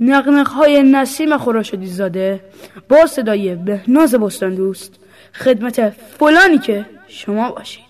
نقنق های نسیم خوراشدی زاده با صدای بهناز بستان دوست خدمت فلانی که شما باشید.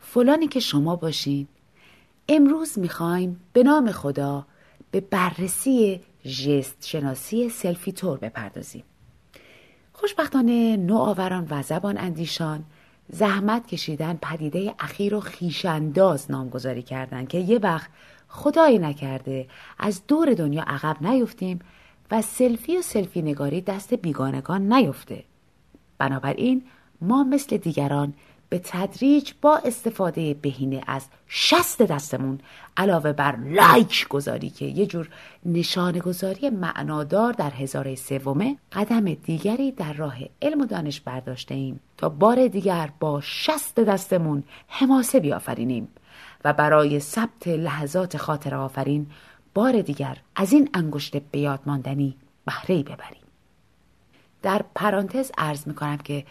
فلانی که شما باشید. امروز می‌خوایم به نام خدا به بررسی ژست شناسی سلفی تور بپردازیم. خوشبختانه نوآوران و زبان اندیشان زحمت کشیدن پدیده اخیر و خیشانداز نامگذاری کردند که یه وقت خدایی نکرده از دور دنیا عقب نیفتیم و سلفی و سلفی نگاری دست بیگانگان نیفته. بنابراین ما مثل دیگران به تدریج با استفاده بهینه از شست دستمون علاوه بر لایک گذاری که یه جور نشانه گذاری معنادار در هزاره سومه قدم دیگری در راه علم و دانش برداشته ایم تا بار دیگر با شست دستمون حماسه بیافرینیم و برای ثبت لحظات خاطر آفرین بار دیگر از این انگشت بیاد ماندنی بهره ببریم. در پرانتز ارز می‌کنم که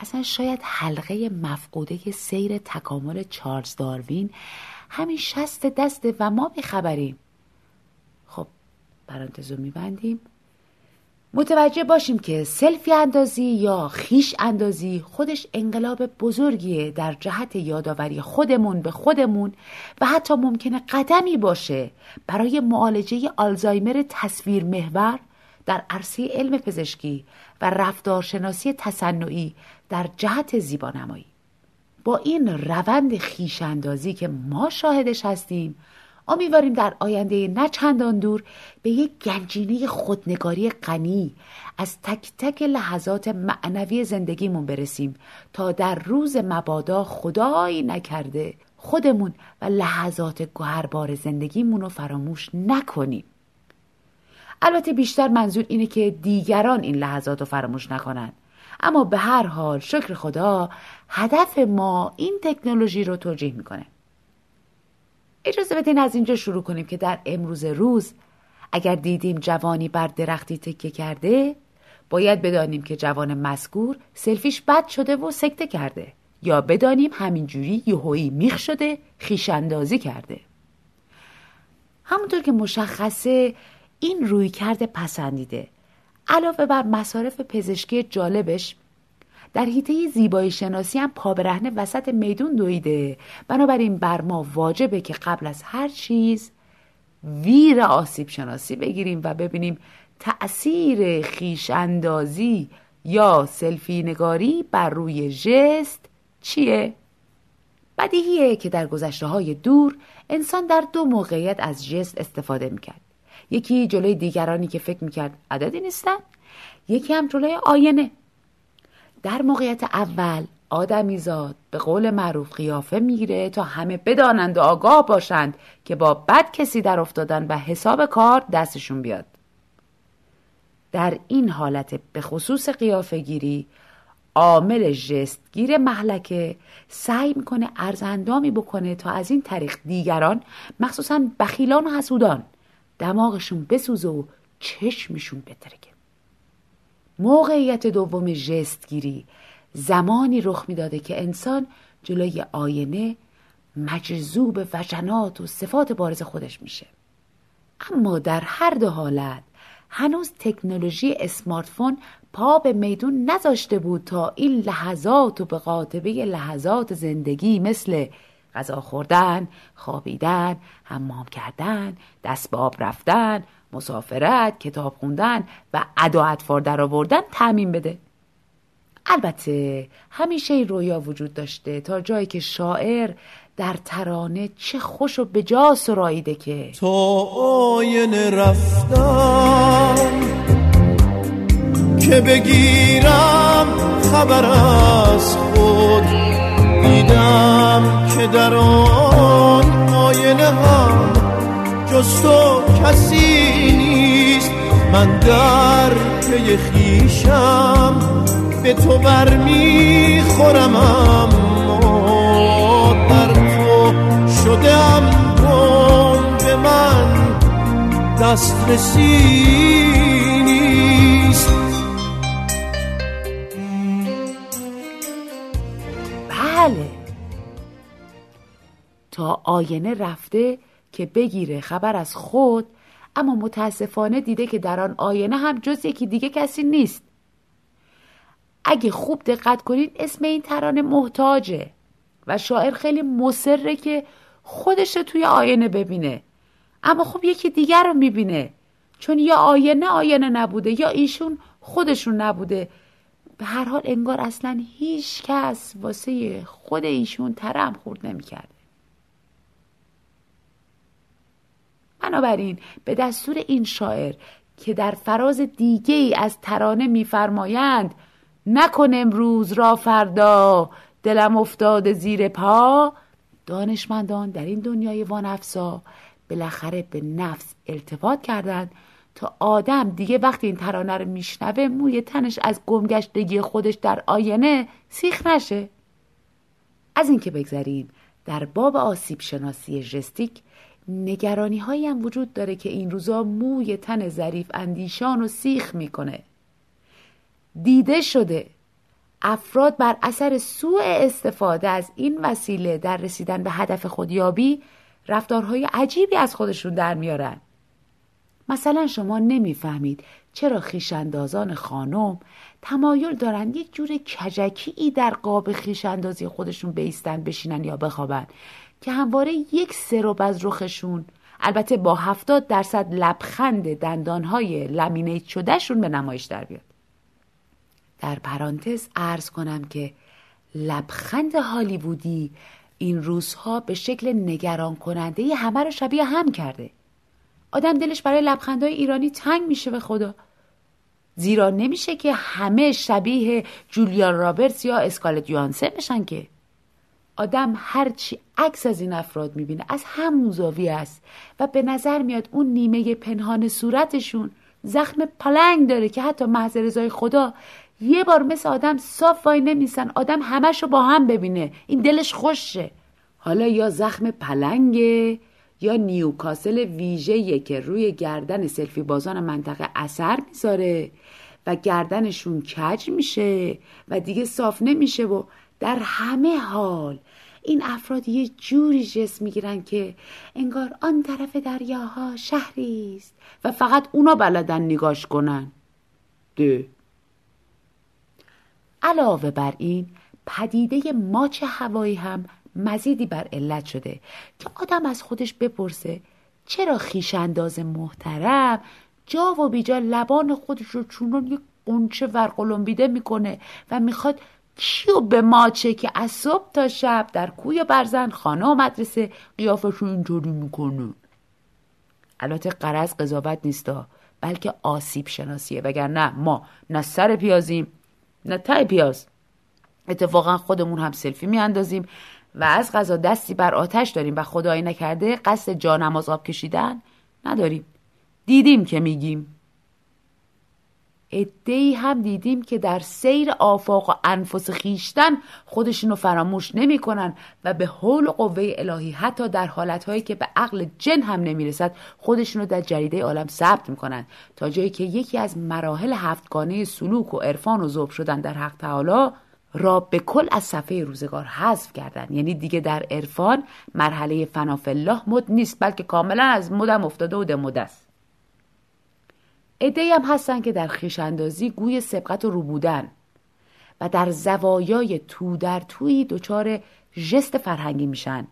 اصلا شاید حلقه مفقوده سیر تکامل چارلز داروین همین شست دسته و ما بیخبریم خب پرانتزو میبندیم. متوجه باشیم که سلفی اندازی یا خیش اندازی خودش انقلاب بزرگیه در جهت یادآوری خودمون به خودمون و حتی ممکنه قدمی باشه برای معالجه آلزایمر تصویر محور در عرصه علم پزشکی و رفتارشناسی تصنعی در جهت زیبانمایی. با این روند خیشاندازی که ما شاهدش هستیم امیدواریم در آینده نه چندان دور به یک گنجینه خودنگاری غنی از تک تک لحظات معنوی زندگیمون برسیم تا در روز مبادا خدایی نکرده خودمون و لحظات گوهربار زندگیمون رو فراموش نکنیم. البته بیشتر منظور اینه که دیگران این لحظات رو فراموش نکنن. اما به هر حال شکر خدا هدف ما این تکنولوژی رو توجیه می‌کنه. اجازه بدین از اینجا شروع کنیم که در امروز روز اگر دیدیم جوانی بر درختی تکه کرده باید بدانیم که جوان مسکور سلفیش بد شده و سکته کرده یا بدانیم همینجوری یهویی میخ شده خیشاندازی کرده. همونطور که مشخصه این روی کرده پسندیده. علاوه بر مصارف پزشکی جالبش در حیطه زیبایی شناسی هم پا وسط میدون دویده بنابراین بر ما واجبه که قبل از هر چیز ویر آسیب شناسی بگیریم و ببینیم تأثیر خیش اندازی یا سلفی نگاری بر روی جست چیه؟ بدیهیه که در گذشته های دور انسان در دو موقعیت از جست استفاده می‌کرد یکی جلوی دیگرانی که فکر می‌کرد عددی نیستن یکی هم جلوی آینه. در موقعیت اول آدمیزاد به قول معروف قیافه می‌گیره تا همه بدانند و آگاه باشند که با بد کسی در افتادن و حساب کار دستشون بیاد. در این حالت به خصوص قیافه گیری عامل جستگیر محلکه سعی می‌کنه ارزندامی بکنه تا از این طریق دیگران مخصوصا بخیلان و حسودان دماغشون بسوزه و چشمشون بترکه. موقعیت دوم جستگیری زمانی رخ می‌داده که انسان جلوی آینه مجذوب وجنات و صفات بارز خودش میشه. اما در هر دو حالت هنوز تکنولوژی اسمارتفون پا به میدون نذاشته بود تا این لحظات و به قاطبه لحظات زندگی مثل غذا خوردن، خوابیدن، حمام کردن، دست به آب رفتن، مسافرت، کتاب خوندن و ادا اطفار در آوردن تعمین بده. البته همیشه رویا وجود داشته تا جایی که شاعر در ترانه چه خوش و بجا سراییده که تا آینه رفتم که بگیرم خبر از خود دیدم که در آن آینه هم جز تو کسی نیست. من در پی خیشم به تو برمیخورم اما در تو شدم به من دسترسی نیست. تا آینه رفته که بگیره خبر از خود اما متاسفانه دیده که در آن آینه هم جز یکی دیگه کسی نیست. اگه خوب دقت کنید اسم این ترانه محتاجه و شاعر خیلی مصره که خودش توی آینه ببینه. اما خب یکی دیگر رو می‌بینه. چون یا آینه آینه نبوده یا ایشون خودشون نبوده. به هر حال انگار اصلا هیچ کس واسه خود ایشون ترم خورد نمی‌کرده بنابراین به دستور این شاعر که در فراز دیگه ای از ترانه میفرمایند نکن امروز را فردا دلم افتاده زیر پا. دانشمندان در این دنیای وانفسا بالاخره به نفس التفات کردند تا آدم دیگه وقتی این ترانه رو میشنوه موی تنش از گمگشتگی خودش در آینه سیخ نشه. از اینکه بگذریم در باب آسیب شناسی ژستیک نگرانی هایی هم وجود داره که این روزا موی تن ظریف اندیشان و سیخ می‌کنه. دیده شده. افراد بر اثر سوء استفاده از این وسیله در رسیدن به هدف خودیابی رفتارهای عجیبی از خودشون در میارن. مثلا شما نمی‌فهمید چرا خیشندازان خانم تمایل دارند یک جور کجکی در قاب خیشندازی خودشون بیستن بشینن یا بخوابن. که همواره یک سروب از رخشون البته با هفتاد درصد لبخند دندانهای لمینیت شدهشون به نمایش در بیاد. در پرانتز ارز کنم که لبخند هالیوودی این روزها به شکل نگران کننده همه رو شبیه هم کرده. آدم دلش برای لبخندهای ایرانی تنگ میشه به خدا. زیرا نمیشه که همه شبیه جولیان رابرتس یا اسکالت یوانسن بشن که آدم هرچی عکس از این افراد می‌بینه از همون زاویه است و به نظر میاد اون نیمه پنهان صورتشون زخم پلنگ داره که حتی محض رضای خدا یه بار مثل آدم صاف وای نمیسن آدم همش رو با هم ببینه این دلش خوشه. حالا یا زخم پلنگه یا نیوکاسل ویژه‌ایه که روی گردن سلفی بازان منطقه اثر می‌ذاره و گردنشون کج میشه و دیگه صاف نمیشه و در همه حال این افراد یه جوری جسم می‌گیرن که انگار آن طرف دریاها شهری است و فقط اونا بلدن نگاش کنن. ده. علاوه بر این پدیده ماچ هوایی هم مزیدی بر علت شده که آدم از خودش بپرسه چرا خیشانداز محترم؟ جا و بیجا لبان خودش رو چونون یک قنچه ورقلمبیده می‌کنه و می‌خواد کیو به ماچه که از صبح تا شب در کوی برزن خانه و مدرسه قیافشون اینطوری می‌کنه البته قرض قضاوت نیستا بلکه آسیب شناسیه. وگرنه ما نه سر پیازیم نه تای پیاز. اتفاقا خودمون هم سلفی میاندازیم و از غذا دستی بر آتش داریم و خدایی نکرده قصد جانماز آب کشیدن نداریم. دیدیم که میگیم. ادهی هم دیدیم که در سیر آفاق و انفس خیشتن خودشونو فراموش نمی‌کنن و به حول و قوه الهی حتی در حالتهایی که به عقل جن هم نمی‌رسد خودشونو در جریده عالم ثبت می‌کنن. تا جایی که یکی از مراحل هفتگانه سلوک و عرفان و ذوب شدن در حق تعالی را به کل از صفحه روزگار حذف کردن. یعنی دیگه در عرفان مرحله فناف الله مد نیست بلکه کاملا از مدم افتاده و دموده است. ادهی هم هستن که در خیشاندازی گوی سبقت رو بودن و در زوایای تو در توی دچار ژست فرهنگی میشن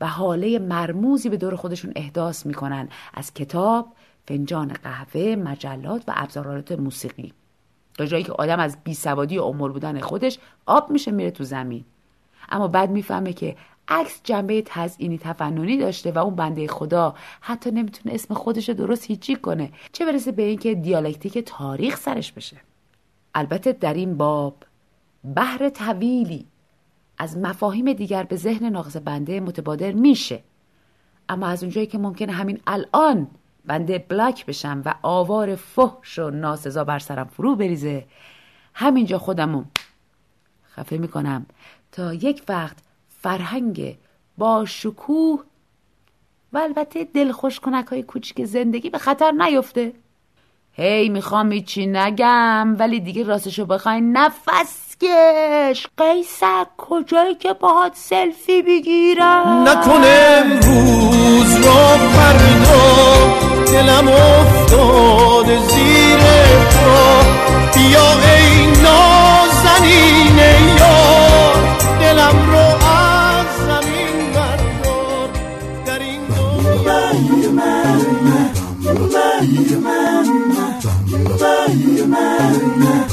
و حاله مرموزی به دور خودشون احداث می‌کنن از کتاب، فنجان قهوه، مجلات و ابزارات موسیقی. تا جایی که آدم از بی سوادی و عمر بودن خودش آب میشه میره تو زمین. اما بعد می‌فهمه که عکس جنبه تزئینی تفننی داشته و اون بنده خدا حتی نمی‌تونه اسم خودش درست هیچی کنه. چه برسه به اینکه دیالکتیک تاریخ سرش بشه. البته در این باب بحر طویلی از مفاهیم دیگر به ذهن ناقص بنده متبادر میشه. اما از اونجایی که ممکنه همین الان بنده بلاک بشم و آوار فحش و ناسزا بر سرم فرو بریزه همینجا خودمو خفه می‌کنم تا یک وقت فرهنگ با شکوه و البته دلخوش کنک های کوچیک زندگی به خطر نیفته. هی می‌خوام چی نگم ولی دیگه راستشو بخواین نفس نیستش قیصر کجایی که باهات سلفی بگیرم؟ نکنه امروز را فردا دلم افتاده زیر پا بیا ای دنیا